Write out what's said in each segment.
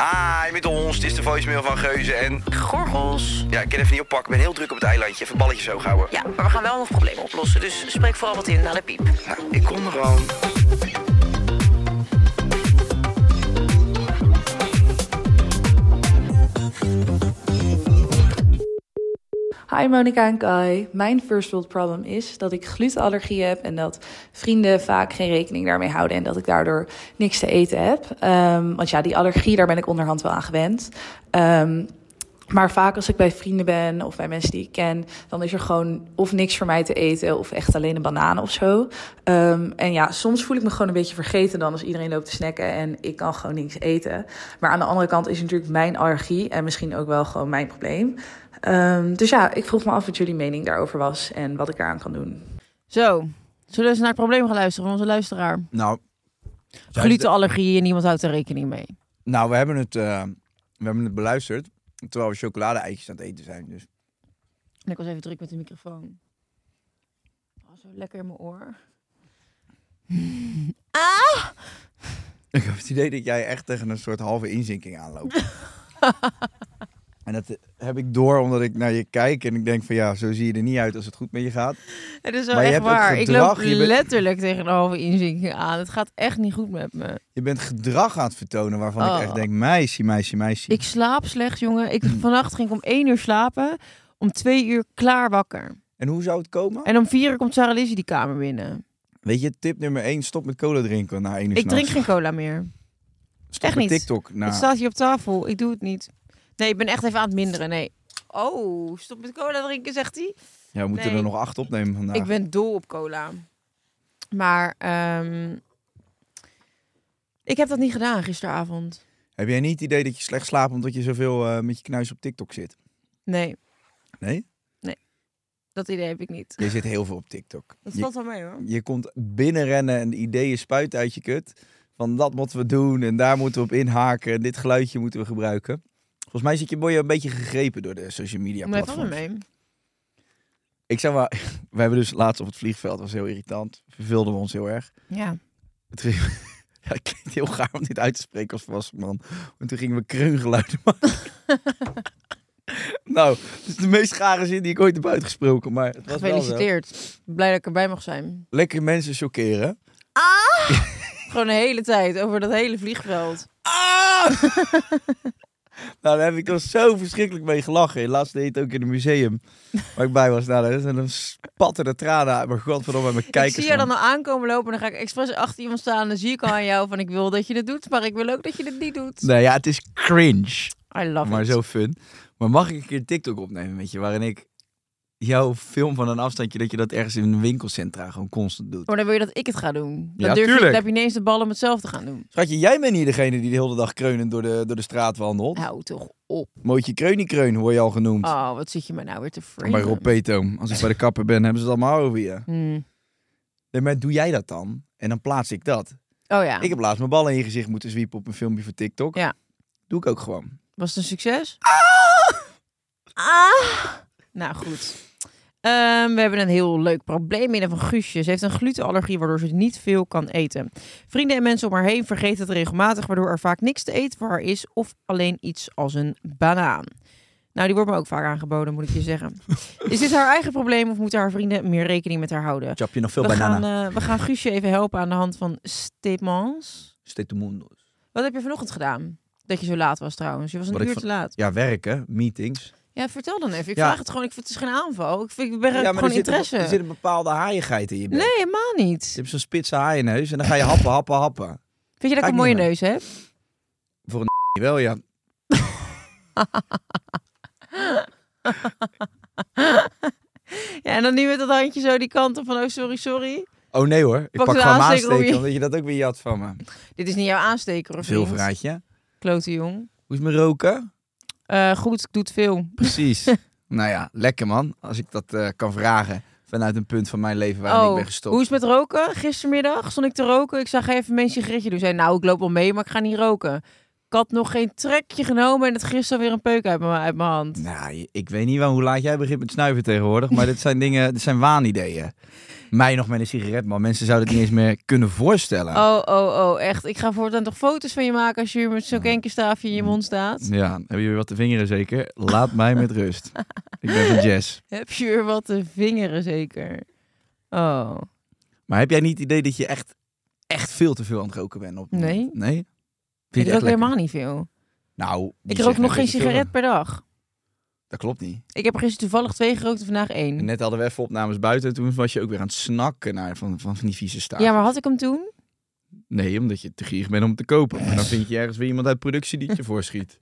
Hi, met ons. Het is de voicemail van Geuze en... Gorgels. Ja, ik kan even niet oppakken. Ik ben heel druk op het eilandje. Even balletjes zo houden. Ja, maar we gaan wel nog problemen oplossen. Dus spreek vooral wat in naar de piep. Nou, ik kom er gewoon. Hi Monica en Kai. Mijn first world problem is dat ik glutenallergie heb en dat vrienden vaak geen rekening daarmee houden en dat ik daardoor niks te eten heb. Ehm, want ja, die allergie, daar ben ik onderhand wel aan gewend. Ehm, maar vaak als ik bij vrienden ben of bij mensen die ik ken, dan is er gewoon of niks voor mij te eten of echt alleen een banaan of zo. Ehm, en ja, soms voel ik me gewoon een beetje vergeten dan als iedereen loopt te snacken en ik kan gewoon niks eten. Maar aan de andere kant is natuurlijk mijn allergie en misschien ook wel gewoon mijn probleem. Ehm, dus ja, ik vroeg me af wat jullie mening daarover was en wat ik eraan kan doen. Zo, zullen we eens naar het probleem gaan luisteren van onze luisteraar? Nou, Glutenallergie en niemand houdt er rekening mee. nou we, hebben het, eh, we hebben het beluisterd terwijl we chocolade-eitjes aan het eten zijn. Dus En ik was even druk met de microfoon. Oh, zo lekker in mijn oor. ik heb het idee dat jij echt tegen een soort halve inzinking aanloopt. en dat heb ik door omdat ik naar je kijk en ik denk van ja, zo zie je er niet uit als het goed met je gaat. Het is wel Maar je echt ook waar. Ik gedrag, loop je bent- letterlijk tegen een halve inzinking aan. Het gaat echt niet goed met me. Je bent gedrag aan het vertonen waarvan Oh. ik echt denk, meisje, meisje, meisje. Ik slaap slecht, jongen. Ik, vannacht ging ik om één uur slapen. Om twee uur klaar wakker. En hoe zou het komen? En om vier uur komt Sarah Lizzie die kamer binnen. Weet je, tip nummer 1, stop met cola drinken na 1 uur Ik drink geen cola meer. Stop echt niet. TikTok. Nou, Het staat hier op tafel. Ik doe het niet. Nee, ik ben echt even aan het minderen. Nee. Oh, stop met cola drinken, zegt hij. ja, we moeten nee. er nog acht opnemen vandaag. Ik ben dol op cola. Maar ehm, ik heb dat niet gedaan gisteravond. Heb jij niet het idee dat je slecht slaapt omdat je zoveel eh, met je knuis op TikTok zit? Nee, Nee? dat idee heb ik niet. Je zit heel veel op TikTok. Dat valt wel mee hoor. je komt binnenrennen en de ideeën spuiten uit je kut. Van dat moeten we doen en daar moeten we op inhaken. En dit geluidje moeten we gebruiken. Volgens mij zit je boy een beetje gegrepen door de social media wel platforms. mee. Ik zeg maar, we hebben dus laatst op het vliegveld, dat was heel irritant. Verveelden we ons heel erg. Ja. Het ging- ja, het klinkt heel gaar om dit uit te spreken als volwassen man. En toen gingen we kreungeluiden maken. nou, het is de meest gare zin die ik ooit heb uitgesproken. Maar het was. Gefeliciteerd. Blij dat ik erbij mag zijn. Lekker mensen chockeren. Gewoon de hele tijd over dat hele vliegveld. Ah! nou, daar heb ik dan zo verschrikkelijk mee gelachen. Laatst deed het ook in het museum waar ik bij was. Nou, en dan spatten de tranen uit mijn godverdomme mijn ik kijkers. zie je dan al aankomen lopen en dan ga ik expres achter iemand staan. En dan zie ik al aan jou van ik wil dat je het doet, maar ik wil ook dat je het niet doet. Nee, ja, het is cringe. I love maar it. zo fun. Maar mag ik een keer TikTok opnemen met je, waarin ik jouw film van een afstandje, dat je dat ergens in een winkelcentra gewoon constant doet. Maar dan wil je dat ik het ga doen. Dan Ja, durf je, tuurlijk. dan heb je ineens de bal om het zelf te gaan doen. Schatje, jij bent niet degene die de hele dag kreunend door de, door de straat wandelt. Hou toch op. Mootje Kreunie-Kreun word je al genoemd. Oh, wat zit je me nou weer te framen. bij Rob Peto. Als ik bij de kapper ben, hebben ze het allemaal over je. Hmm. Nee, maar doe jij dat dan? En dan plaats ik dat. Oh ja. Ik heb laatst mijn ballen in je gezicht moeten zwiepen op een filmpje voor TikTok. Ja. Doe ik ook gewoon. Was het een succes? Ah! Nou goed. Ehm, we hebben een heel leuk probleem binnen van Guusje. Ze heeft een glutenallergie waardoor ze niet veel kan eten. Vrienden en mensen om haar heen vergeten het regelmatig, waardoor er vaak niks te eten voor haar is of alleen iets als een banaan. Nou, die wordt me ook vaak aangeboden, moet ik je zeggen. Is dit haar eigen probleem of moeten haar vrienden meer rekening met haar houden? Chap je nog veel We bananen? gaan, eh, we gaan Guusje even helpen aan de hand van Stepmans. Stetemundos. Wat heb je vanochtend gedaan? Dat je zo laat was trouwens. Je was een Wat uur van- te laat. Ja, werken, meetings. Ja, vertel dan even. Ik Ja. vraag het gewoon. Ik vind het is geen aanval. Ik, vind, ik ben Ja, gewoon er zit, interesse. er zit een bepaalde haaiigheid in je bek. Nee, helemaal Je niet. hebt zo'n spitse haaienneus en dan ga je happen, happen, happen. Vind je dat ik een mooie neus heb? Voor een wel, ja. Ja, en dan nu met dat handje zo die kant op van, oh sorry, sorry. Oh nee hoor, ik Pak pak gewoon aansteker je- omdat je dat ook weer jat van me. Dit is niet jouw aansteker of Veel vriend? verraadje. Klote jong. Hoe is met roken? Eh, goed, ik doe het veel. Precies. nou ja, lekker man. Als ik dat eh, kan vragen vanuit een punt van mijn leven waarin ik ben gestopt. Oh, hoe is het met roken? Gistermiddag stond ik te roken. Ik zag even mijn sigaretje doen. Zei, nou, ik loop wel mee, maar ik ga niet roken. Ik had nog geen trekje genomen en het gisteren weer een peuk uit mijn, uit mijn hand. Nou, ik weet niet wel hoe laat jij begint met snuiven tegenwoordig, maar dit zijn dingen, dit zijn waanideeën. Mij nog met een sigaret, man. Mensen zouden het niet eens meer kunnen voorstellen. Oh, oh, oh, echt. Ik ga voortaan toch foto's van je maken als je hier met zo'n kenkenstaafje in je mond staat. Ja, hebben jullie wat te vingeren zeker? Laat mij met rust. Ik ben van Jess. Heb je weer wat te vingeren zeker? Oh. Maar heb jij niet het idee dat je echt, echt veel te veel aan het roken bent? Op Nee. Nee? Ik Vind rook helemaal niet veel. Nou, Ik rook nog geen sigaret per dag. Dat klopt niet. Ik heb er gisteren toevallig twee gerookt en vandaag één. En net hadden we even opnames buiten en toen was je ook weer aan het snakken naar van, van, van die vieze staaf. Ja, maar had ik hem toen? Nee, omdat je te gierig bent om te kopen. Maar dan vind je ergens weer iemand uit productie die het je voorschiet.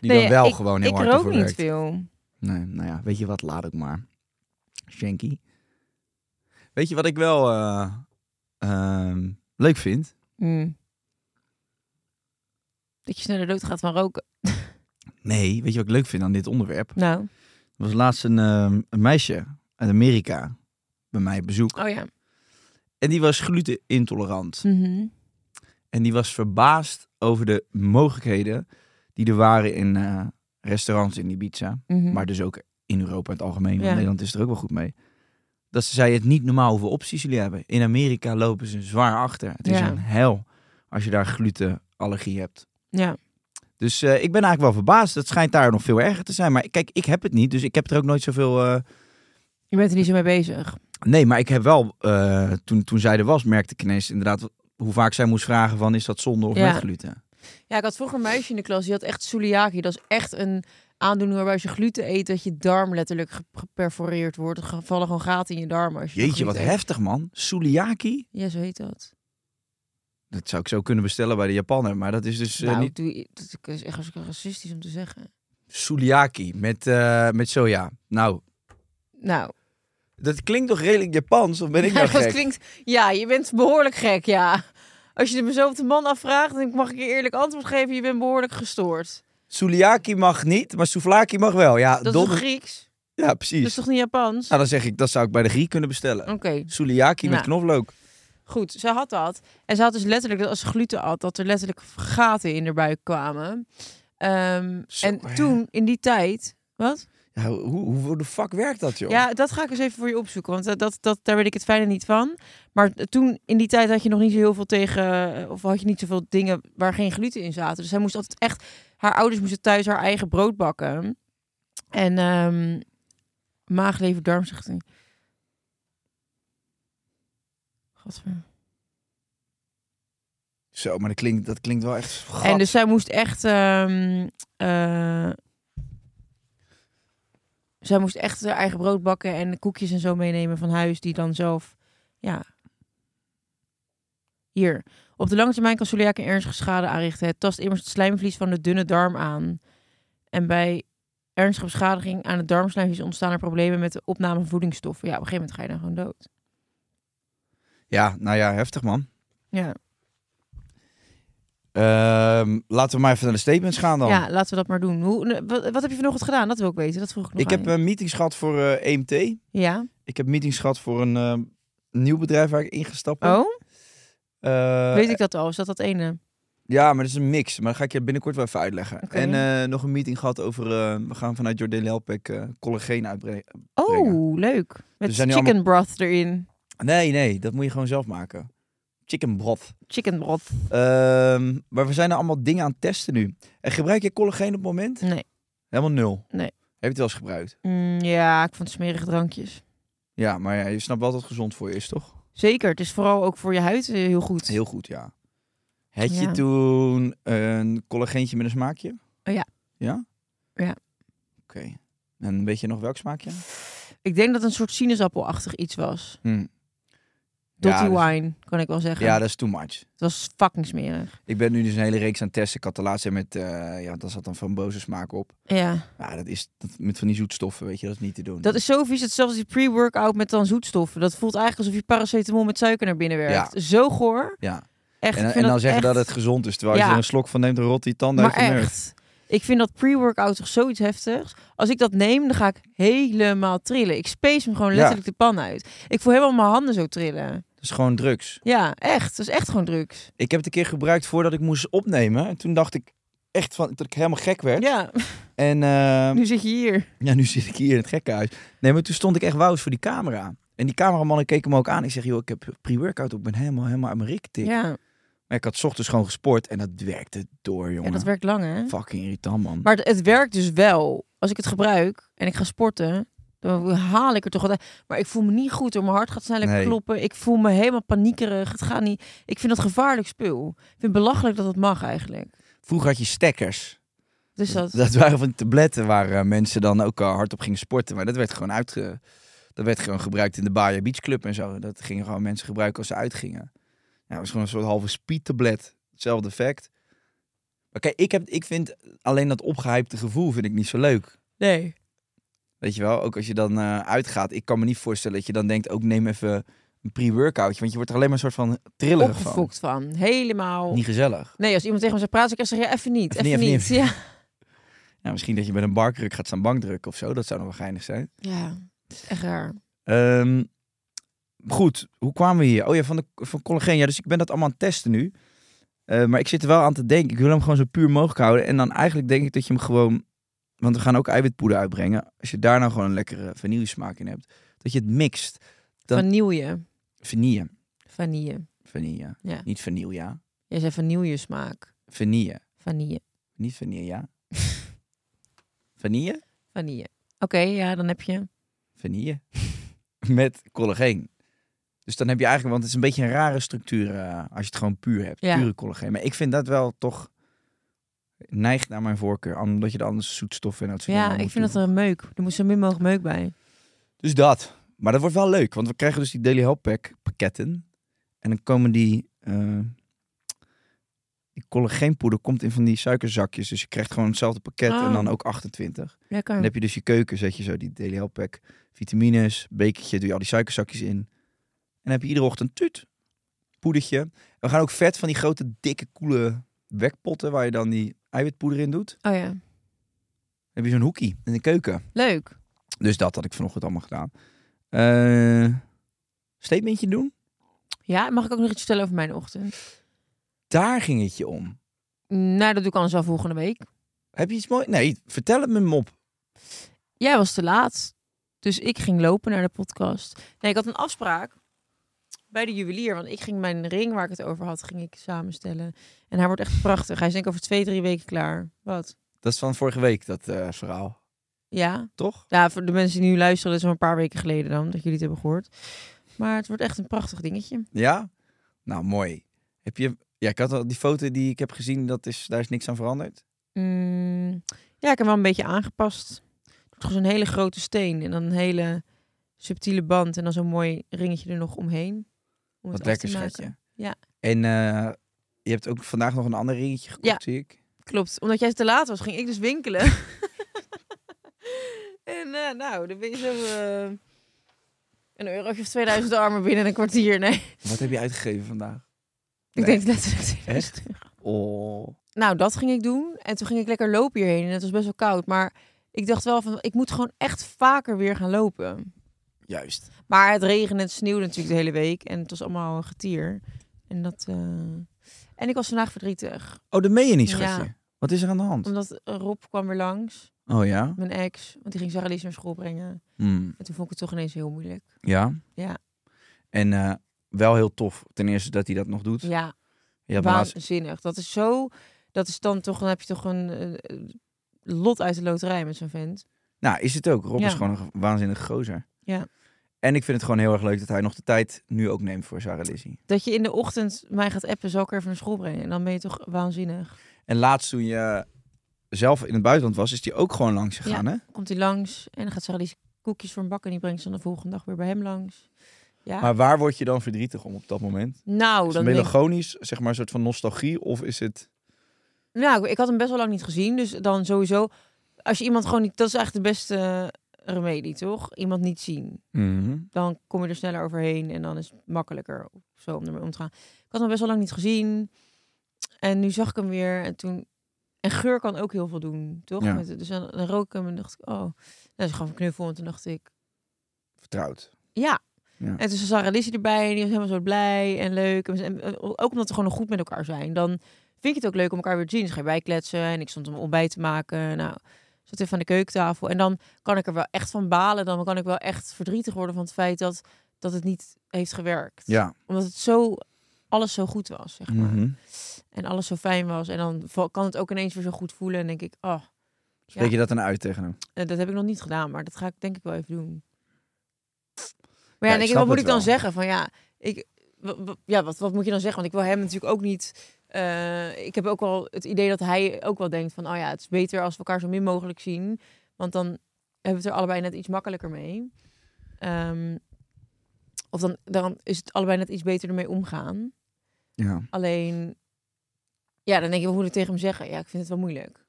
Die Nee, dan wel ik, gewoon heel ik hard rook ervoor niet werkt. veel. Nee, nou ja, weet je wat? Laat ook maar. Shanky. Weet je wat ik wel eh, ehm, leuk vind? Hmm. Dat je sneller dood gaat van roken. Nee, weet je wat ik leuk vind aan dit onderwerp? Nou. Er was laatst een, ehm, een meisje uit Amerika bij mij op bezoek. Oh ja. En die was glutenintolerant. Mhm. En die was verbaasd over de mogelijkheden die er waren in eh, restaurants in Ibiza. Mhm. Maar dus ook in Europa in het algemeen. Want Ja. Nederland is er ook wel goed mee. Dat ze zei het niet normaal hoeveel opties jullie hebben. In Amerika lopen ze zwaar achter. Het is een hel als je daar glutenallergie hebt. Ja. Dus eh, ik ben eigenlijk wel verbaasd. Het schijnt daar nog veel erger te zijn. Maar kijk, ik heb het niet. Dus ik heb er ook nooit zoveel... eh, Je bent er niet zo mee bezig. Nee, maar ik heb wel... eh, toen, toen zij er was, merkte ik ineens inderdaad... hoe vaak zij moest vragen van... is dat zonder of Ja. met gluten? Ja, ik had vroeger een meisje in de klas, die had echt celiakie. Dat is echt een aandoening waarbij als je gluten eet, dat je darm letterlijk ge- geperforeerd wordt. Er vallen gewoon gaten in je darmen als je Jeetje, wat eet. heftig man. Suliaki? Ja, zo heet dat. Dat zou ik zo kunnen bestellen bij de Japaner. Maar dat is dus nou, niet... doe, dat is echt racistisch om te zeggen. Suliaki met, eh, met soja. Nou, Nou, dat klinkt toch redelijk Japans? Of ben ik nou dat gek? klinkt... Ja, je bent behoorlijk gek, ja. Als je me zo op de man afvraagt, dan mag ik je eerlijk antwoord geven. Je bent behoorlijk gestoord. Suliaki mag niet, maar souvlaki mag wel. Ja, Dat is donder- toch Grieks? ja Dat precies. is toch niet Japans? Nou, dan zeg ik, dat zou ik bij de Griek kunnen bestellen. Oké, Suliaki met Nou. knoflook. Goed. Ze had dat. En ze had dus letterlijk, dat als ze gluten at, dat er letterlijk gaten in haar buik kwamen. Ehm, Zo, en toen, in die tijd... Wat? Ja, hoe, hoe, de fuck werkt dat, joh? Ja, dat ga ik eens even voor je opzoeken, want dat, dat, dat, daar weet ik het fijne niet van. Maar toen, in die tijd had je nog niet zo heel veel tegen, of had je niet zoveel dingen waar geen gluten in zaten. Dus zij moest altijd echt, haar ouders moesten thuis haar eigen brood bakken. En ehm maaglever, darmzichting. Godver. Zo, maar dat klinkt, dat klinkt wel echt... En dus zij moest echt. eh, zij moest echt haar eigen brood bakken en koekjes en zo meenemen van huis, die dan zelf. Ja. Hier. Op de lange termijn kan celiakie ernstige schade aanrichten. Het tast immers het slijmvlies van de dunne darm aan. En bij ernstige beschadiging aan het darmslijmvlies ontstaan er problemen met de opname van voedingsstoffen. Ja, op een gegeven moment ga je dan gewoon dood. Ja, nou ja, heftig man. Ja, Ehm, laten we maar even naar de statements gaan dan. ja laten we dat maar doen. Hoe, wat, wat heb je vanochtend gedaan? Dat wil ik weten. Dat vroeg ik nog ik heb je. een meetings gehad voor eh, EMT. Ja. Ik heb meetings gehad voor een eh, nieuw bedrijf waar ik ingestapt ben. Oh? Eh, Weet ik dat al? Is dat dat ene? Ja, maar dat is een mix. Maar dat ga ik je binnenkort wel even uitleggen. Oké. En eh, nog een meeting gehad over... eh, we gaan vanuit Jordan Lelpek eh collageen uitbrengen. Oh, leuk. Met zijn nu chicken broth erin. Nee, nee, dat moet je gewoon zelf maken. Chicken broth. Chicken broth. Ehm, maar we zijn er allemaal dingen aan het testen nu. En gebruik je collageen op het moment? Nee. Helemaal nul? Nee. Heb je het wel eens gebruikt? Mm, ja, ik vond smerige drankjes. Ja, maar ja, je snapt wel dat het gezond voor je is, toch? Zeker. Het is vooral ook voor je huid eh, heel goed. Heel goed, ja. Had je Ja. toen een collageentje met een smaakje? Oh ja. Ja? Ja. Oké. En weet je nog welk smaakje? Ik denk dat het een soort sinaasappelachtig iets was. Hm. Dotty Ja, dus- wine, kan ik wel zeggen. Ja, dat is too much. Het was fucking smerig. Ik ben nu dus een hele reeks aan het testen. Ik had de laatste met, eh, ja, daar zat dan van boze smaak op. Ja, Ja, dat is dat, met van die zoetstoffen, weet je, dat is niet te doen. dat is zo vies. Hetzelfde als die pre-workout met dan zoetstoffen. Dat voelt eigenlijk alsof je paracetamol met suiker naar binnen werkt. Zo goor. Ja. Echt, En, dan zeggen echt... dat het gezond is, terwijl je Ja. er een slok van neemt, dan rot die tanden Maar uit je neus. echt. Ik vind dat pre-workout toch zoiets heftigs. Als ik dat neem, dan ga ik helemaal trillen. Ik space hem gewoon Ja. letterlijk de pan uit. Ik voel helemaal mijn handen zo trillen. Dat is gewoon drugs. Ja, echt. Dat is echt gewoon drugs. Ik heb het een keer gebruikt voordat ik moest opnemen. En toen dacht ik echt van, dat ik helemaal gek werd. Ja, En eh, nu zit je hier. ja, nu zit ik hier in het gekkenhuis. Nee, maar toen stond ik echt wous voor die camera. En die cameramannen keken me ook aan. Ik zeg, joh, ik heb pre-workout op. Ik ben helemaal, helemaal uit mijn rik. Ja. Maar ik had 's ochtends gewoon gesport en dat werkte door, jongen. ja, dat werkt lang hè. Fucking irritant, man. Maar het, het werkt dus wel. Als ik het gebruik en ik ga sporten, dan haal ik er toch wat uit. Maar ik voel me niet goed door. Mijn hart gaat sneller Nee. kloppen. Ik voel me helemaal paniekerig. Het gaat niet. Ik vind dat gevaarlijk spul. Ik vind het belachelijk dat het mag eigenlijk. Vroeger had je stekkers. Dus dat. Dat waren van die tabletten waar eh, mensen dan ook uh, hard op gingen sporten. Maar dat werd gewoon uitge... Dat werd gewoon gebruikt in de Baja Beach Club en zo. Dat gingen gewoon mensen gebruiken als ze uitgingen. Ja, was gewoon een soort halve speedtablet. Hetzelfde effect. Maar kijk, ik, heb, ik vind alleen dat opgehypte gevoel vind ik niet zo leuk. Nee. Weet je wel, ook als je dan eh, uitgaat. Ik kan me niet voorstellen dat je dan denkt, ook neem even een pre-workoutje. Want je wordt er alleen maar een soort van trillerig van. Van. Helemaal. Niet gezellig. Nee, als iemand tegen me zou praten, ik zeggen, ja, even niet. Even Even, niet, niet. even Ja. Ja, misschien dat je met een barkruk gaat staan bankdrukken of zo. Dat zou nog wel geinig zijn. ja, echt raar. Ehm, goed, hoe kwamen we hier? Oh ja, van, de, van collageen. Ja, dus ik ben dat allemaal aan het testen nu. Eh, maar ik zit er wel aan te denken. Ik wil hem gewoon zo puur mogelijk houden. En dan eigenlijk denk ik dat je hem gewoon... Want we gaan ook eiwitpoeder uitbrengen. Als je daar nou gewoon een lekkere vanille smaak in hebt. Dat je het mixt. Dan- Vanille. Vanille. Vanille. Vanille. Ja. Niet vanille. Jij zei vanille smaak. Vanille. Vanille. Niet vanille. vanille? Vanille. Oké, ja, dan heb je... Vanille. Met collageen. Dus dan heb je eigenlijk, want het is een beetje een rare structuur eh, als je het gewoon puur hebt. Ja. Pure collageen. Maar ik vind dat wel toch neigt naar mijn voorkeur. Omdat je er anders zoetstoffen en dat soort Ja, ik vind dat er een meuk. Er moet zo min mogelijk meuk bij. Dus dat. Maar dat wordt wel leuk, want we krijgen dus die Daily Help Pack pakketten. En dan komen die, eh die collageenpoeder komt in van die suikerzakjes. Dus je krijgt gewoon hetzelfde pakket en Oh. dan ook 28. Lekker. Dan heb je dus je keuken, zet je zo die Daily Help Pack, vitamines, bekertje, doe je al die suikerzakjes in. En dan heb je iedere ochtend tuut, poedertje. We gaan ook vet van die grote, dikke, koele wekpotten waar je dan die eiwitpoeder in doet. Oh ja. Dan heb je zo'n hoekie in de keuken. Leuk. Dus dat had ik vanochtend allemaal gedaan. Eh statementje doen? Ja, mag ik ook nog iets vertellen over mijn ochtend? Daar ging het je om. Nou, dat doe ik anders al volgende week. Heb je iets moois? Nee, vertel het me mop. Jij was te laat. Dus ik ging lopen naar de podcast. Nee, ik had een afspraak bij de juwelier. Want ik ging mijn ring waar ik het over had, ging ik samenstellen. En hij wordt echt prachtig. Hij is denk ik over twee, drie weken klaar. Wat? Dat is van vorige week, dat eh, verhaal. Ja. Toch? Ja, voor de mensen die nu luisteren, dat is al een paar weken geleden dan, dat jullie het hebben gehoord. Maar het wordt echt een prachtig dingetje. Ja? Nou, mooi. Heb je... Ja, ik had al die foto die ik heb gezien, dat is, daar is niks aan veranderd. Mm, ja, ik heb wel een beetje aangepast. Toch zo'n hele grote steen en dan een hele subtiele band en dan zo'n mooi ringetje er nog omheen. Om Wat het te lekker, schatje. Ja. En eh, je hebt ook vandaag nog een ander ringetje gekocht, Ja. zie ik. Klopt, omdat jij te laat was, ging ik dus winkelen. en eh, nou, dan ben je zo eh, een eurotje of 2000 armen binnen een kwartier. Nee, Wat heb je uitgegeven vandaag? ik denk letterlijk 2000 euro. Oh. Nou, dat ging ik doen. En toen ging ik lekker lopen hierheen. En het was best wel koud. Maar ik dacht wel van, ik moet gewoon echt vaker weer gaan lopen. Juist. Maar het regende en het sneeuwde natuurlijk de hele week. En het was allemaal een getier. En dat... eh, En ik was vandaag verdrietig. Oh, dat meen je niet, Ja. schatje. Wat is er aan de hand? Omdat Rob kwam weer langs. Oh ja? Mijn ex. Want die ging Sarah Lies naar school brengen. Hmm. En toen vond ik het toch ineens heel moeilijk. Ja? Ja. En eh, wel heel tof, ten eerste dat hij dat nog doet. Ja, laatst- waanzinnig. Dat is zo... Dat is dan toch... Dan heb je toch een eh, lot uit de loterij met zo'n vent. Nou, is het ook. Rob Ja. is gewoon een waanzinnig gozer. Ja. En ik vind het gewoon heel erg leuk dat hij nog de tijd nu ook neemt voor Sarah Lizzie. Dat je in de ochtend mij gaat appen, zal ik even naar school brengen. En dan ben je toch waanzinnig. En laatst toen je zelf in het buitenland was, is die ook gewoon langs gegaan, hè? Komt hij langs en dan gaat Sarah Lies koekjes voor hem bakken. En die brengt ze dan de volgende dag weer bij hem langs. Ja. Maar waar word je dan verdrietig om op dat moment? nou, Is dan ik- melancholisch, zeg maar, een soort van nostalgie? Of is het... Nou, ik, had hem best wel lang niet gezien. Dus dan sowieso... Als je iemand gewoon niet... Dat is eigenlijk de beste remedie, toch? Iemand niet zien. Mhm. Dan kom je er sneller overheen. En dan is het makkelijker zo om ermee om te gaan. Ik had hem best wel lang niet gezien. En nu zag ik hem weer. En toen... En geur kan ook heel veel doen, toch? Ja. Met, dus dan, dan rook ik hem en dacht ik... Oh, nou, ze gaf een knuffel. En toen dacht ik... Vertrouwd. Ja. Ja. En toen zag Sarah Lizzie erbij en die was helemaal zo blij en leuk. En, en, ook omdat we gewoon nog goed met elkaar zijn. Dan vind je het ook leuk om elkaar weer te zien. Dus ga je bijkletsen en ik stond om ontbijt te maken. Nou, zat even aan de keukentafel. En dan kan ik er wel echt van balen. Dan kan ik wel echt verdrietig worden van het feit dat, dat het niet heeft gewerkt. Ja. Omdat het zo, alles zo goed was, zeg maar. Mhm. En alles zo fijn was. En dan kan het ook ineens weer zo goed voelen. En denk ik, oh, Spreek Ja. je dat dan uit tegen hem? eh, dat heb ik nog niet gedaan. Maar dat ga ik denk ik wel even doen. Maar ja, ik denk ik, snap wat moet ik dan wel. zeggen? Van ja, ik, ja wat, wat moet je dan zeggen? Want ik wil hem natuurlijk ook niet. Eh, ik heb ook wel het idee dat hij ook wel denkt van, oh ja, het is beter als we elkaar zo min mogelijk zien, want dan hebben we het er allebei net iets makkelijker mee. Ehm, of dan, dan is het allebei net iets beter ermee omgaan. Ja. Alleen, ja, dan denk je, wat moet ik tegen hem zeggen? Ja, ik vind het wel moeilijk.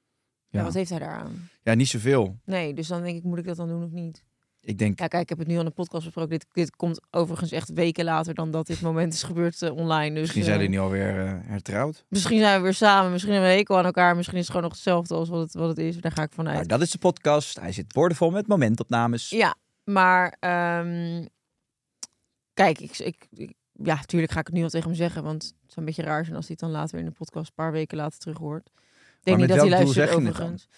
Ja. Ja. wat heeft hij daaraan? ja, niet zoveel. Nee, dus dan denk ik, moet ik dat dan doen of niet? Ik denk, Ja, kijk, ik heb het nu aan de podcast besproken. Dit, dit komt overigens echt weken later dan dat dit moment is gebeurd eh, online. Dus, misschien zijn eh, die nu alweer eh, hertrouwd. Misschien zijn we weer samen. Misschien hebben we een hekel aan elkaar. Misschien is het gewoon nog hetzelfde als wat het, wat het is. Daar ga ik vanuit. Nou, dat is de podcast. Hij zit boordevol met momentopnames. Ja, maar ehm, kijk, ik, ik, ik- ja, natuurlijk ga ik het nu al tegen hem zeggen, want het zou een beetje raar zijn als hij het dan later in de podcast een paar weken later terug hoort. Ik denk niet dat hij luistert overigens.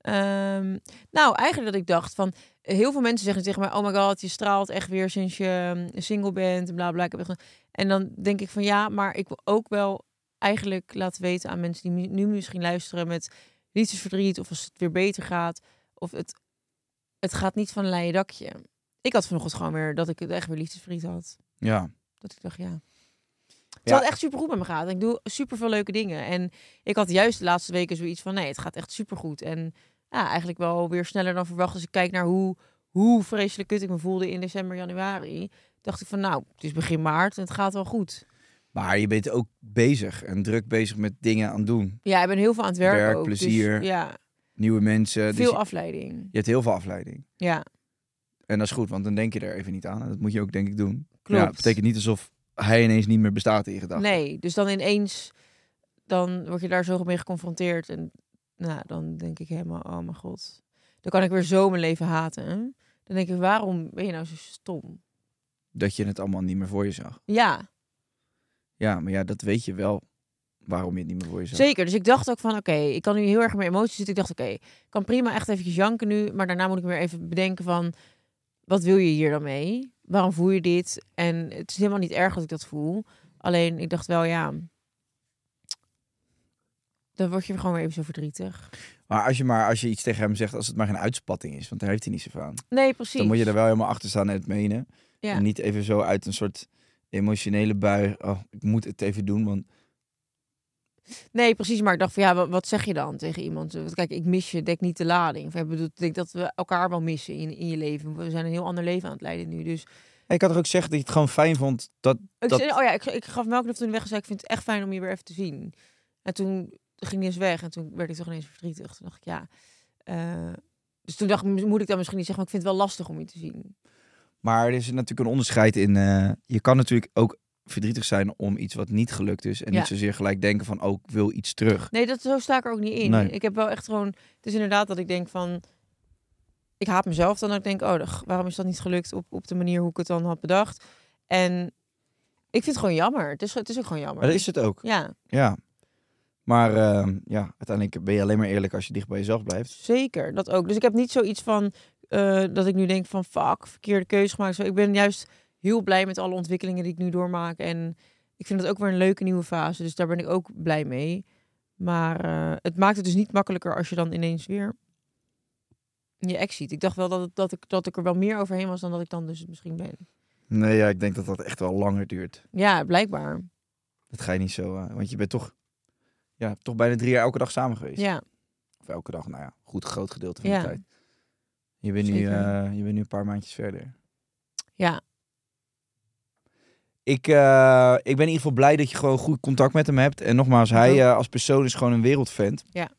Ehm, nou, eigenlijk dat ik dacht van heel veel mensen zeggen tegen mij: "Oh my god, je straalt echt weer sinds je um, single bent en bla bla." En dan denk ik van ja, maar ik wil ook wel eigenlijk laten weten aan mensen die nu misschien luisteren met liefdesverdriet of als het weer beter gaat of het het gaat niet van een leien dakje. Ik had vanochtend gewoon weer dat ik het echt weer liefdesverdriet had. Ja. Dat ik dacht, ja. Het Ja. had echt super goed met me gaat. Ik doe super veel leuke dingen. En ik had juist de laatste weken zoiets van, nee, het gaat echt super goed. En ja, eigenlijk wel weer sneller dan verwacht. Als ik kijk naar hoe, hoe vreselijk kut ik me voelde in december, januari. Dacht ik van, nou, het is begin maart en het gaat wel goed. Maar je bent ook bezig en druk bezig met dingen aan het doen. Ja, ik ben heel veel aan het werken Werk, ook. Dus, plezier. ja, Nieuwe mensen. dus veel afleiding. je hebt heel veel afleiding. Ja, En dat is goed, want dan denk je er even niet aan. En dat moet je ook denk ik doen. klopt. Ja, het betekent niet alsof hij ineens niet meer bestaat in je gedachten. Nee, dus dan ineens, dan word je daar zo mee geconfronteerd. En nou, dan denk ik helemaal, oh mijn god. Dan kan ik weer zo mijn leven haten. hè? Dan denk ik, waarom ben je nou zo stom? Dat je het allemaal niet meer voor je zag. Ja, Ja, maar ja, dat weet je wel waarom je het niet meer voor je zag. zeker. Dus ik dacht ook van, oké, ik kan nu heel erg mijn emoties zitten. Ik dacht, oké, ik kan prima echt eventjes janken nu. Maar daarna moet ik weer even bedenken van, wat wil je hier dan mee? Waarom voel je dit? En het is helemaal niet erg dat ik dat voel. Alleen, ik dacht wel, ja... Dan word je gewoon weer even zo verdrietig. Maar als je maar als je iets tegen hem zegt, als het maar geen uitspatting is, want daar heeft hij niet zoveel aan. Nee, precies. Dan moet je er wel helemaal achter staan en het menen. Ja. En niet even zo uit een soort emotionele bui. Oh, ik moet het even doen, want Nee, precies. Maar ik dacht van ja, wat, zeg je dan tegen iemand? Want Kijk, ik mis je, dek niet de lading. Of, ik bedoel, ik denk dat we elkaar wel missen in, in je leven. We zijn een heel ander leven aan het leiden nu. Dus ik had er ook zeggen dat je het gewoon fijn vond dat. ik, dat... zei, oh ja, ik, ik gaf melknuff toen weg en zei ik vind het echt fijn om je weer even te zien. En toen ging hij eens weg en toen werd ik toch ineens verdrietig. Toen dacht ik ja. eh, dus toen dacht ik, moet ik dan misschien niet zeggen, maar ik vind het wel lastig om je te zien. Maar er is natuurlijk een onderscheid in. eh, je kan natuurlijk ook verdrietig zijn om iets wat niet gelukt is. En Ja. niet zozeer gelijk denken van, oh, ik wil iets terug. Nee, dat, zo sta ik er ook niet in. Nee. Ik heb wel echt gewoon... Het is inderdaad dat ik denk van... Ik haat mezelf dan. Dat ik denk, oh, dag, waarom is dat niet gelukt op, op de manier hoe ik het dan had bedacht? En ik vind het gewoon jammer. Het is, het is ook gewoon jammer. Maar dat is het ook. Ja, Ja. Maar eh, ja, uiteindelijk ben je alleen maar eerlijk als je dicht bij jezelf blijft. zeker. Dat ook. Dus ik heb niet zoiets van... eh, dat ik nu denk van, fuck, verkeerde keuze gemaakt. Zo, ik ben juist heel blij met alle ontwikkelingen die ik nu doormaak. En ik vind het ook weer een leuke nieuwe fase. Dus daar ben ik ook blij mee. Maar eh, het maakt het dus niet makkelijker als je dan ineens weer je ex ziet. Ik dacht wel dat, het, dat, ik, dat ik er wel meer overheen was dan dat ik dan dus misschien ben. Nee, ja, ik denk dat dat echt wel langer duurt. Ja, blijkbaar. Dat ga je niet zo... eh, want je bent toch, ja, toch bijna drie jaar elke dag samen geweest. Ja, Of elke dag, nou ja, goed groot gedeelte van Ja. de tijd. Je bent, nu, eh, je bent nu een paar maandjes verder. Ja. Ik, eh, ik ben in ieder geval blij dat je gewoon goed contact met hem hebt. En nogmaals, hij eh, als persoon is gewoon een wereldvent. Ja.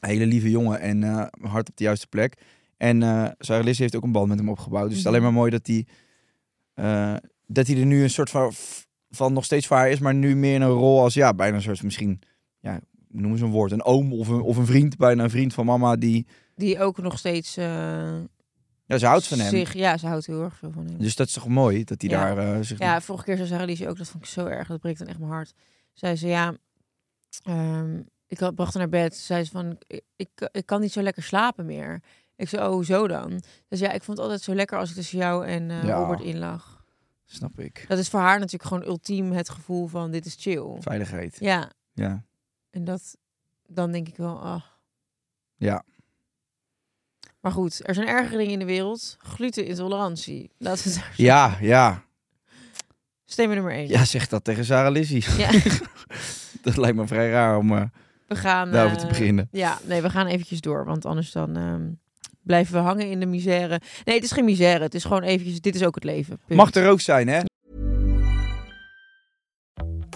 Een hele lieve jongen en hard op de juiste plek. En eh Sarah Liz heeft ook een band met hem opgebouwd. Dus het is alleen Mhm. maar mooi dat hij, dat hij er nu een soort van, van nog steeds voor haar is. Maar nu meer in een rol als, ja, bijna een soort misschien, ja, noem eens een woord. Een oom of een, of een vriend, bijna een vriend van mama. Die, Die ook nog steeds... eh, ja, ze houdt van hem. Zich, ja, ze houdt heel erg veel van hem. Dus dat is toch mooi dat hij Ja. daar eh, zich... Ja, vorige keer zei Sarah ook, dat vond ik zo erg. Dat breekt dan echt mijn hart. Zei ze, ja, ehm, ik had, bracht haar naar bed. Zei ze van, ik, ik, ik kan niet zo lekker slapen meer. Ik zei, oh, hoezo dan? Dus ja, ik vond het altijd zo lekker als ik tussen jou en eh, Ja. Robert in lag. Snap ik. Dat is voor haar natuurlijk gewoon ultiem het gevoel van, dit is chill. Veiligheid. Ja, Ja. En dat, dan denk ik wel, ah. Ja. Maar goed, er zijn ergere dingen in de wereld. Glutenintolerantie. Laten we het daar Ja, ja. Stem nummer één. Ja, zeg dat tegen Sarah Lizzie. Ja. dat lijkt me vrij raar om... eh, We gaan... Daarover te eh, beginnen. Ja, nee, we gaan eventjes door. Want anders dan ehm, blijven we hangen in de misère. Nee, het is geen misère. Het is gewoon eventjes... Dit is ook het leven. Punt. Mag er ook zijn, hè?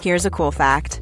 Here's a cool fact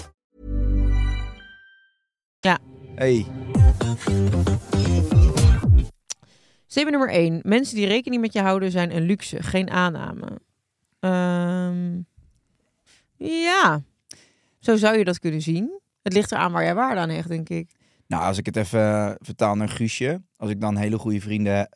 Hey. Statement nummer 1. Mensen die rekening met je houden zijn een luxe, geen aanname. Ehm, ja, zo zou je dat kunnen zien. Het ligt eraan waar jij waarde aan hecht, denk ik. Nou, als ik het even eh, vertaal naar Guusje. Als ik dan hele goede vrienden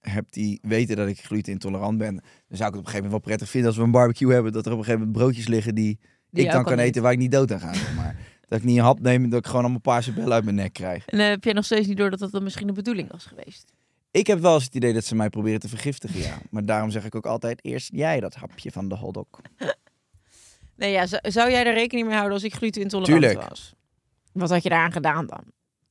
heb die weten dat ik glutenintolerant ben. Dan zou ik het op een gegeven moment wel prettig vinden als we een barbecue hebben. Dat er op een gegeven moment broodjes liggen die, Die ik dan kan eten waar ik niet dood aan ga. zeg Maar dat ik niet een hap neem, dat ik gewoon allemaal paarse bellen uit mijn nek krijg. En eh, heb jij nog steeds niet door dat dat dan misschien de bedoeling was geweest? Ik heb wel eens het idee dat ze mij proberen te vergiftigen, ja. Maar daarom zeg ik ook altijd eerst jij dat hapje van de hotdog. Nee, ja, zou, jij er rekening mee houden als ik glutenintolerant Tuurlijk. was? Wat had je daaraan gedaan dan?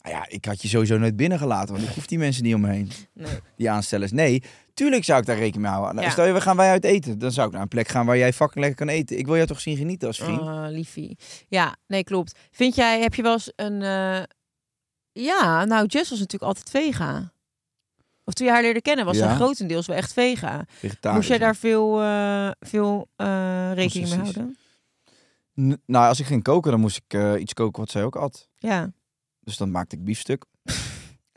Nou ja, ik had je sowieso nooit binnengelaten, want ik hoef die mensen niet om me heen. Nee. Die aanstellers. Nee, tuurlijk zou ik daar rekening mee houden. Ja. Stel je, we gaan wij uit eten. Dan zou ik naar een plek gaan waar jij fucking lekker kan eten. Ik wil jou toch zien genieten als vriend. Oh, liefie. Ja, nee, klopt. Vind jij, heb je wel eens een... eh, Ja, nou, Jess was natuurlijk altijd vega. Of toen je haar leerde kennen, was Ja. zij grotendeels wel echt vega. Vegetarisch. Moest jij daar veel, eh, veel eh, rekening mee houden? N- nou, als ik ging koken, dan moest ik iets koken wat zij ook at. Ja. Dus dan maakte ik biefstuk.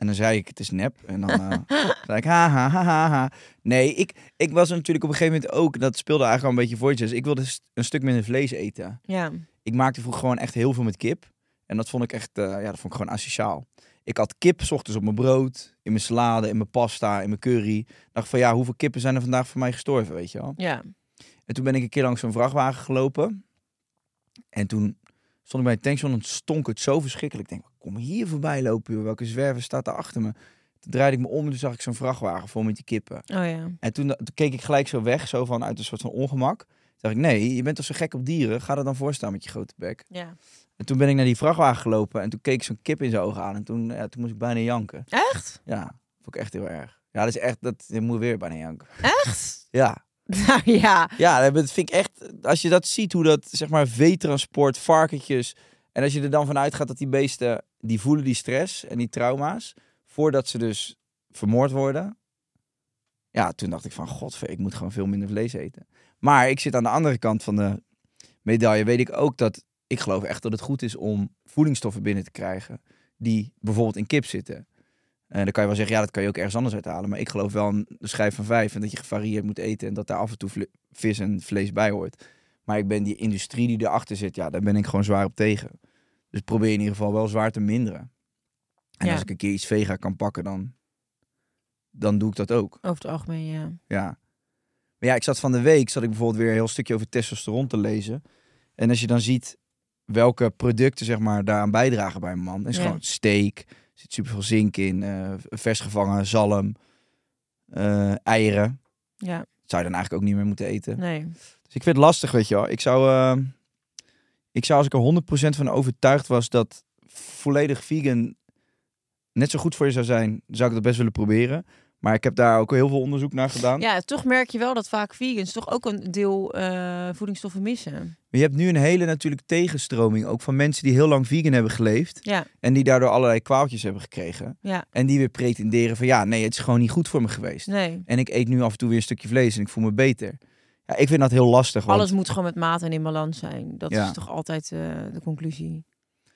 en dan zei ik, het is nep. En dan eh, zei ik, ha, ha, ha, ha. Nee, ik, ik was natuurlijk op een gegeven moment ook, dat speelde eigenlijk al een beetje voortjes. Ik wilde een stuk minder vlees eten. Ja. Ik maakte vroeger gewoon echt heel veel met kip. En dat vond ik echt, eh, ja, dat vond ik gewoon asociaal. Ik had kip 's ochtends op mijn brood, in mijn salade, in mijn pasta, in mijn curry. Dacht van, ja, hoeveel kippen zijn er vandaag voor mij gestorven, weet je wel? Ja. En toen ben ik een keer langs zo'n vrachtwagen gelopen. En toen stond ik bij een tankstation en stonk het zo verschrikkelijk. Ik denk, kom hier voorbij lopen, joh. welke zwerver staat daar achter me? Toen draaide ik me om en toen zag ik zo'n vrachtwagen vol met die kippen. Oh ja. En toen, toen keek ik gelijk zo weg, zo van uit een soort van ongemak. Toen dacht ik, nee, je bent toch zo gek op dieren? Ga er dan voor staan met je grote bek. Ja. En toen ben ik naar die vrachtwagen gelopen en toen keek ik zo'n kip in zijn ogen aan. En toen, ja, toen moest ik bijna janken. Echt? Ja, vond ik echt heel erg. Ja, dat is echt, dat, je moet weer bijna janken. Echt? Ja, Nou ja. Ja, dat vind ik echt. Als je dat ziet, hoe dat zeg maar veetransport, varkentjes. En als je er dan vanuit gaat dat die beesten. die voelen die stress en die trauma's. voordat ze dus vermoord worden. Ja, toen dacht ik van: God, ik moet gewoon veel minder vlees eten. Maar ik zit aan de andere kant van de medaille. Weet ik ook dat. Ik geloof echt dat het goed is om voedingsstoffen binnen te krijgen. die bijvoorbeeld in kip zitten. En dan kan je wel zeggen, ja, dat kan je ook ergens anders uithalen. Maar ik geloof wel een schijf van vijf. En dat je gevarieerd moet eten. En dat daar af en toe vis en vlees bij hoort. Maar ik ben die industrie die erachter zit, ja, daar ben ik gewoon zwaar op tegen. Dus probeer in ieder geval wel zwaar te minderen. En Ja. als ik een keer iets vega kan pakken, dan, dan doe ik dat ook. Over het algemeen, ja. Ja. Maar ja, ik zat van de week, zat ik bijvoorbeeld weer een heel stukje over testosteron te lezen. En als je dan ziet welke producten zeg maar daaraan bijdragen bij een man, is Ja. gewoon steak, zit superveel zink in, eh vers gevangen zalm, eh, eieren. Ja, Dat zou je dan eigenlijk ook niet meer moeten eten. nee. Dus ik vind het lastig, weet je wel. Ik zou, eh, ik zou als ik er 100% van overtuigd was dat volledig vegan net zo goed voor je zou zijn, zou ik dat best willen proberen. Maar ik heb daar ook heel veel onderzoek naar gedaan. Ja, toch merk je wel dat vaak vegans toch ook een deel eh, voedingsstoffen missen. Maar je hebt nu een hele natuurlijk tegenstroming ook van mensen die heel lang vegan hebben geleefd. Ja, En die daardoor allerlei kwaaltjes hebben gekregen. ja, En die weer pretenderen van ja, nee, het is gewoon niet goed voor me geweest. nee. En ik eet nu af en toe weer een stukje vlees en ik voel me beter. Ja, ik vind dat heel lastig. Want, Alles moet gewoon met maat en in balans zijn. Dat Ja. is toch altijd eh, de conclusie.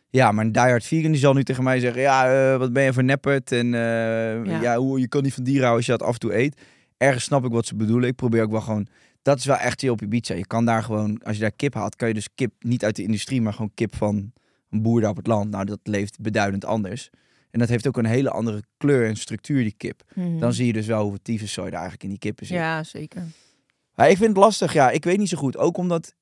Ja, maar een diehard vegan die zal nu tegen mij zeggen... Ja, eh, wat ben je voor neppert? En eh, Ja. hoe, je kan niet van dieren houden als je dat af en toe eet. Ergens snap ik wat ze bedoelen. Ik probeer ook wel gewoon... Dat is wel echt hier op Ibiza. Je kan daar gewoon... Als je daar kip haalt, kan je dus kip niet uit de industrie... maar gewoon kip van een boer daar op het land. Nou, dat leeft beduidend anders. En dat heeft ook een hele andere kleur en structuur, die kip. Dan zie je dus wel hoeveel tyfuszooi er eigenlijk in die kippen zit. Ja, zeker. Ja, ik vind het lastig. Ja, ik weet niet zo goed. Ook omdat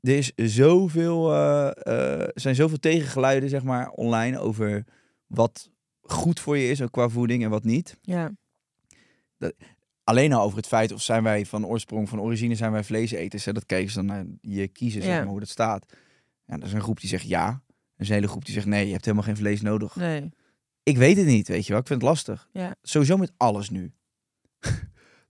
er is zoveel, eh, eh, er zijn zoveel tegengeluiden, zeg maar, online over wat goed voor je is, ook qua voeding en wat niet. Ja, Alleen al over het feit of zijn wij van oorsprong, van origine, zijn wij vleeseters. Hè? Dat kijken ze dan naar je kiezen, zeg Ja. maar, hoe dat staat. Ja, dat is een groep die zegt ja. Er is een hele groep die zegt nee, je hebt helemaal geen vlees nodig. nee. Ik weet het niet, weet je wel. Ik vind het lastig. Ja. Sowieso met alles nu.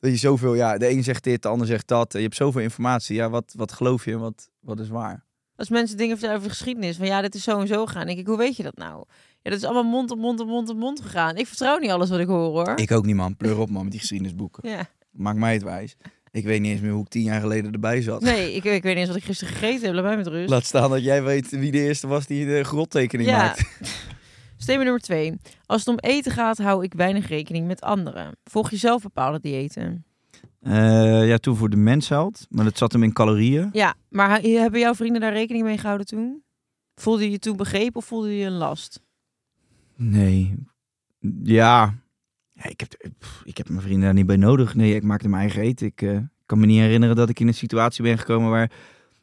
Dat je zoveel, ja, de een zegt dit, de ander zegt dat. Je hebt zoveel informatie. Ja, wat, wat geloof je en wat, wat is waar? Als mensen dingen vertellen over de geschiedenis, van ja, dit is zo en zo gegaan. denk ik, hoe weet je dat nou? Ja, dat is allemaal mond op mond op mond op mond gegaan. Ik vertrouw niet alles wat ik hoor, hoor. Ik ook niet, man. Pleur op, man, met die geschiedenisboeken. Ja. Maak mij het wijs. Ik weet niet eens meer hoe ik tien jaar geleden erbij zat. Nee, ik, ik weet niet eens wat ik gisteren gegeten heb. Laat mij met rust. Laat staan dat jij weet wie de eerste was die de grottekening Ja. maakte. Statement nummer twee. Als het om eten gaat, hou ik weinig rekening met anderen. Volg je zelf bepaalde diëten? Eh, ja, toen voor de mensheld. Maar dat zat hem in calorieën. Ja, maar hebben jouw vrienden daar rekening mee gehouden toen? Voelde je je toen begrepen of voelde je een last? Nee. Ja. ja ik, heb, pff, ik heb mijn vrienden daar niet bij nodig. Nee, ik maakte mijn eigen eten. Ik eh, kan me niet herinneren dat ik in een situatie ben gekomen waar,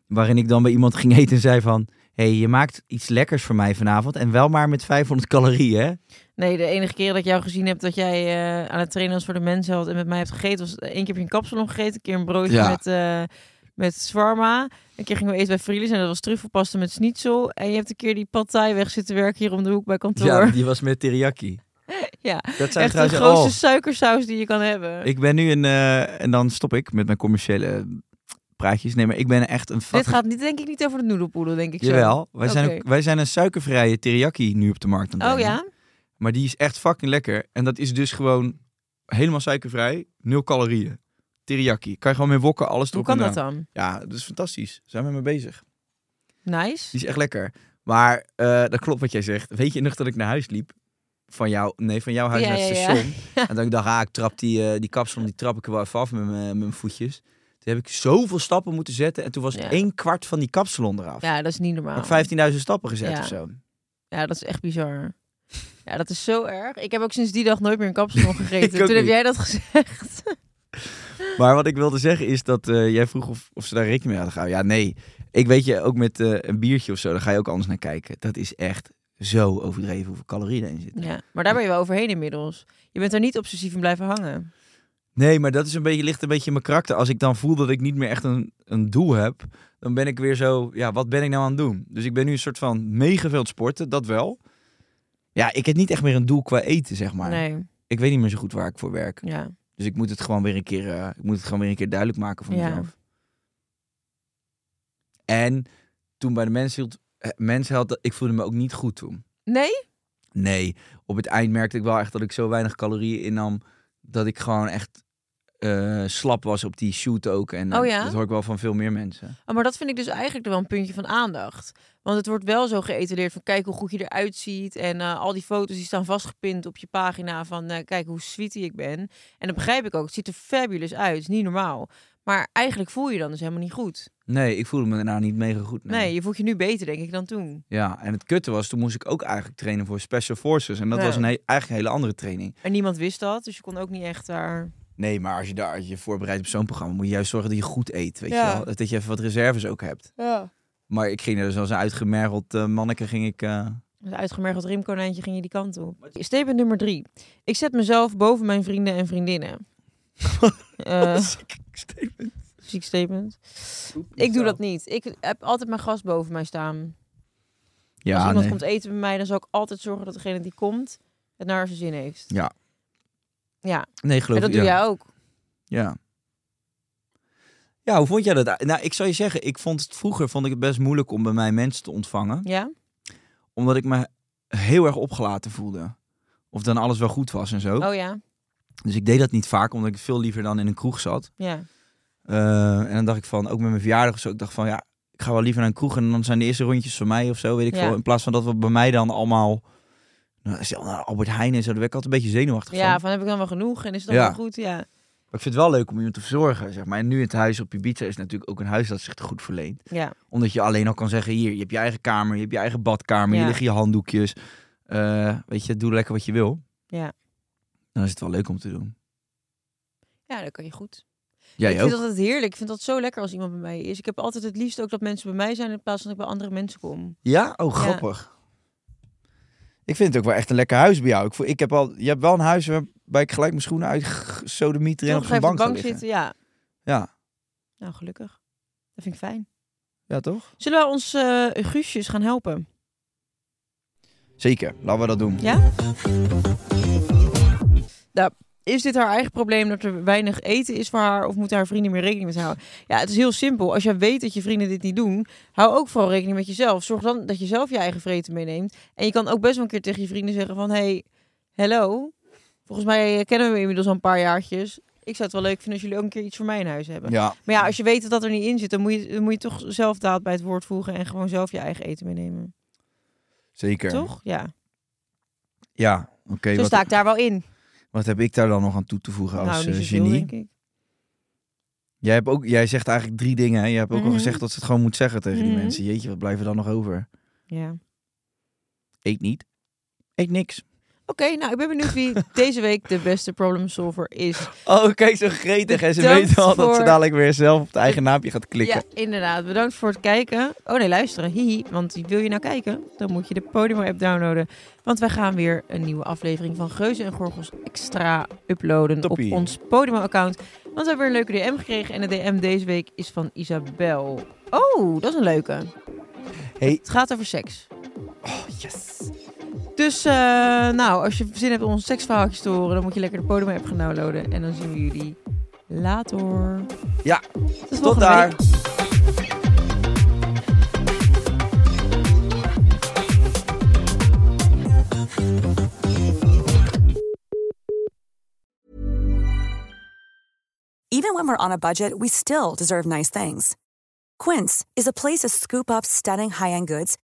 waarin ik dan bij iemand ging eten en zei van... Hey, je maakt iets lekkers voor mij vanavond en wel maar met 500 calorieën, hè? Nee, de enige keer dat ik jou gezien heb dat jij eh, aan het trainen was voor de mensen en met mij hebt gegeten, was één keer heb je een kapsalon gegeten, een keer een broodje Ja. met, eh met zwarma. Een keer gingen we eten bij Frilis en dat was truffelpasta met schnitzel. En je hebt een keer die pad thai weg zitten werken hier om de hoek bij kantoor. Ja, Ja, die was met teriyaki. Dat zijn echt de trouwens... grootste oh, suikersaus die je kan hebben. ik ben nu een... eh, en dan stop ik met mijn commerciële praatjes. Nee, maar ik ben echt een... Dit gaat niet, denk ik niet over de noedelpoedel, denk ik zo. Jawel, wij, zijn ook, wij zijn een suikervrije teriyaki nu op de markt Oh ja? Maar die is echt fucking lekker. En dat is dus gewoon helemaal suikervrij, nul calorieën. Teriyaki. Kan je gewoon mee wokken, alles Hoe erop kan en dat dan? Ja, dat is fantastisch. Zijn we mee bezig. Nice. Die is echt lekker. Maar eh, dat klopt wat jij zegt. Weet je nog dat ik naar huis liep? Van jou, nee, van jouw huis Ja, naar het ja, ja. station. En dat ik dacht, ah, ik trap die, eh die kapsel, die trap ik er wel even af met mijn voetjes. Toen heb ik zoveel stappen moeten zetten. En toen was Ja. één kwart van die kapsalon eraf. Ja, dat is niet normaal. Nog 15.000 stappen gezet Ja. of zo. Ja, dat is echt bizar. Ja, dat is zo erg. Ik heb ook sinds die dag nooit meer een kapsalon gegeten. Toen heb niet. jij dat gezegd. Maar wat ik wilde zeggen is dat eh, jij vroeg of, of ze daar rekening mee hadden gehouden. Ja, nee. Ik weet je, ook met eh, een biertje of zo, daar ga je ook anders naar kijken. Dat is echt zo overdreven hoeveel calorieën erin zitten. Ja, maar daar ben je wel overheen inmiddels. Je bent er niet obsessief in blijven hangen. Nee, maar dat is een beetje, ligt een beetje in mijn karakter. Als ik dan voel dat ik niet meer echt een, een doel heb, dan ben ik weer zo, ja, wat ben ik nou aan het doen? Dus ik ben nu een soort van mega veel aan het sporten, dat wel. Ja, ik heb niet echt meer een doel qua eten, zeg maar. Nee, Ik weet niet meer zo goed waar ik voor werk. ja. Dus ik moet het gewoon weer een keer, eh, ik moet het gewoon weer een keer duidelijk maken voor Ja. mezelf. En toen bij de mensheld, eh, mensheld, ik voelde me ook niet goed toen. Nee? Nee, op het eind merkte ik wel echt dat ik zo weinig calorieën innam dat ik gewoon echt eh, slap was op die shoot ook. En eh, Oh ja? dat hoor ik wel van veel meer mensen. Oh, maar dat vind ik dus eigenlijk wel een puntje van aandacht. Want het wordt wel zo geëtaleerd van kijk hoe goed je eruit ziet. En eh, al die foto's die staan vastgepind op je pagina van eh, kijk hoe sweetie ik ben. En dat begrijp ik ook. Het ziet er fabulous uit. Is niet normaal. Maar eigenlijk voel je dan dus helemaal niet goed. Nee, ik voelde me daarna niet mega goed. Nee, je voelt je nu beter denk ik dan toen. Ja, en het kutte was, toen moest ik ook eigenlijk trainen voor Special Forces. En dat was een he- eigenlijk een hele andere training. En niemand wist dat, dus je kon ook niet echt daar... Nee, maar als je daar als je voorbereidt op zo'n programma, moet je juist zorgen dat je goed eet. Weet Ja. je wel? Dat je even wat reserves ook hebt. Ja. Maar ik ging er dus als een uitgemergeld eh, manneke ging ik, eh, Een uitgemergeld riemkonijntje ging je die kant op. Statement nummer drie. Ik zet mezelf boven mijn vrienden en vriendinnen. Eh, Statement. ziek statement. Ik doe dat niet. Ik heb altijd mijn gast boven mij staan. Als Ja, iemand nee. komt eten bij mij, dan zal ik altijd zorgen dat degene die komt het naar zijn zin heeft. Ja. Ja, Nee, geloof en dat ik. doe ja. jij ook. Ja. Ja, hoe vond jij dat? Nou, ik zou je zeggen, ik vond het vroeger vond ik het best moeilijk om bij mij mensen te ontvangen. Ja? Omdat ik me heel erg opgelaten voelde. Of dan alles wel goed was en zo. Oh ja? Dus ik deed dat niet vaak, omdat ik veel liever dan in een kroeg zat. Ja. Eh, en dan dacht ik van, ook met mijn verjaardag of zo, ik dacht van ja, ik ga wel liever naar een kroeg en dan zijn de eerste rondjes van mij of zo, weet ik Ja. veel. In plaats van dat we bij mij dan allemaal, nou, nou, Albert Heijn en zo, daar werd ik altijd een beetje zenuwachtig Ja, van. van heb ik dan wel genoeg en is het dan Ja. wel goed? Ja. Maar ik vind het wel leuk om iemand te verzorgen, zeg maar. En nu het huis op Ibiza is natuurlijk ook een huis dat zich er goed verleent. Ja. Omdat je alleen al kan zeggen, hier, je hebt je eigen kamer, je hebt je eigen badkamer, Ja. hier liggen je handdoekjes. Eh, weet je, doe lekker wat je wil. Ja. Dan is het wel leuk om te doen. Ja, dat kan je goed. Jij ik ook? vind dat het heerlijk. Ik vind dat zo lekker als iemand bij mij is. Ik heb altijd het liefst ook dat mensen bij mij zijn in plaats van dat ik bij andere mensen kom. Ja? Oh, Ja. Ik vind het ook wel echt een lekker huis bij jou. Ik, voel- ik heb al, je hebt wel een huis waarbij ik gelijk mijn schoenen uit sodemieter en op ga zo'n bank, bank zitten, ja. Ja. Nou, gelukkig. Dat vind ik fijn. ja, toch? Zullen we ons eh Guusjes gaan helpen? Zeker, laten we dat doen. Ja? Nou, is dit haar eigen probleem dat er weinig eten is voor haar? Of moeten haar vrienden meer rekening met houden? Ja, het is heel simpel. Als jij weet dat je vrienden dit niet doen, hou ook vooral rekening met jezelf. Zorg dan dat je zelf je eigen vreten meeneemt. En je kan ook best wel een keer tegen je vrienden zeggen van... Hey, hello. Volgens mij kennen we inmiddels al een paar jaartjes. Ik zou het wel leuk vinden als jullie ook een keer iets voor mij in huis hebben. Ja, Maar ja, als je weet dat dat er niet in zit, dan moet je, dan moet je toch zelf daad bij het woord voegen en gewoon zelf je eigen eten meenemen. zeker. Toch? Ja. Ja, oké. Zo wat, sta ik daar wel in. Wat heb ik daar dan nog aan toe te voegen als nou, niet eh, zoveel, genie? denk ik. Jij, hebt ook, jij zegt eigenlijk drie dingen. Hè? Je hebt ook Mhm. al gezegd dat ze het gewoon moet zeggen tegen die Mhm. mensen. Jeetje, wat blijven er dan nog over? Ja. Eet niet. Eet niks. Oké, nou, ik ben benieuwd wie deze week de beste problem solver is. Oh, kijk, zo gretig. En ze weet al dat ze dadelijk weer zelf op het eigen naampje gaat klikken. Ja, inderdaad. Bedankt voor het kijken. Oh nee, luisteren. Hihi. Want wil je nou kijken? Dan moet je de Podimo-app downloaden. Want wij gaan weer een nieuwe aflevering van Geuze en Gorgels extra uploaden Toppie. op ons Podimo-account. Want we hebben weer een leuke DM gekregen. En de DM deze week is van Isabel. Oh, dat is een leuke. Hey. Het gaat over seks. Oh, yes. Dus, eh, nou, als je zin hebt om ons seksverhaaltjes te horen, dan moet je lekker de Podimo-app gaan downloaden. En dan zien we jullie later. Ja, Tot, daar. week. Even when we're on a budget, we still deserve nice things. Quince is a place to scoop up stunning high-end goods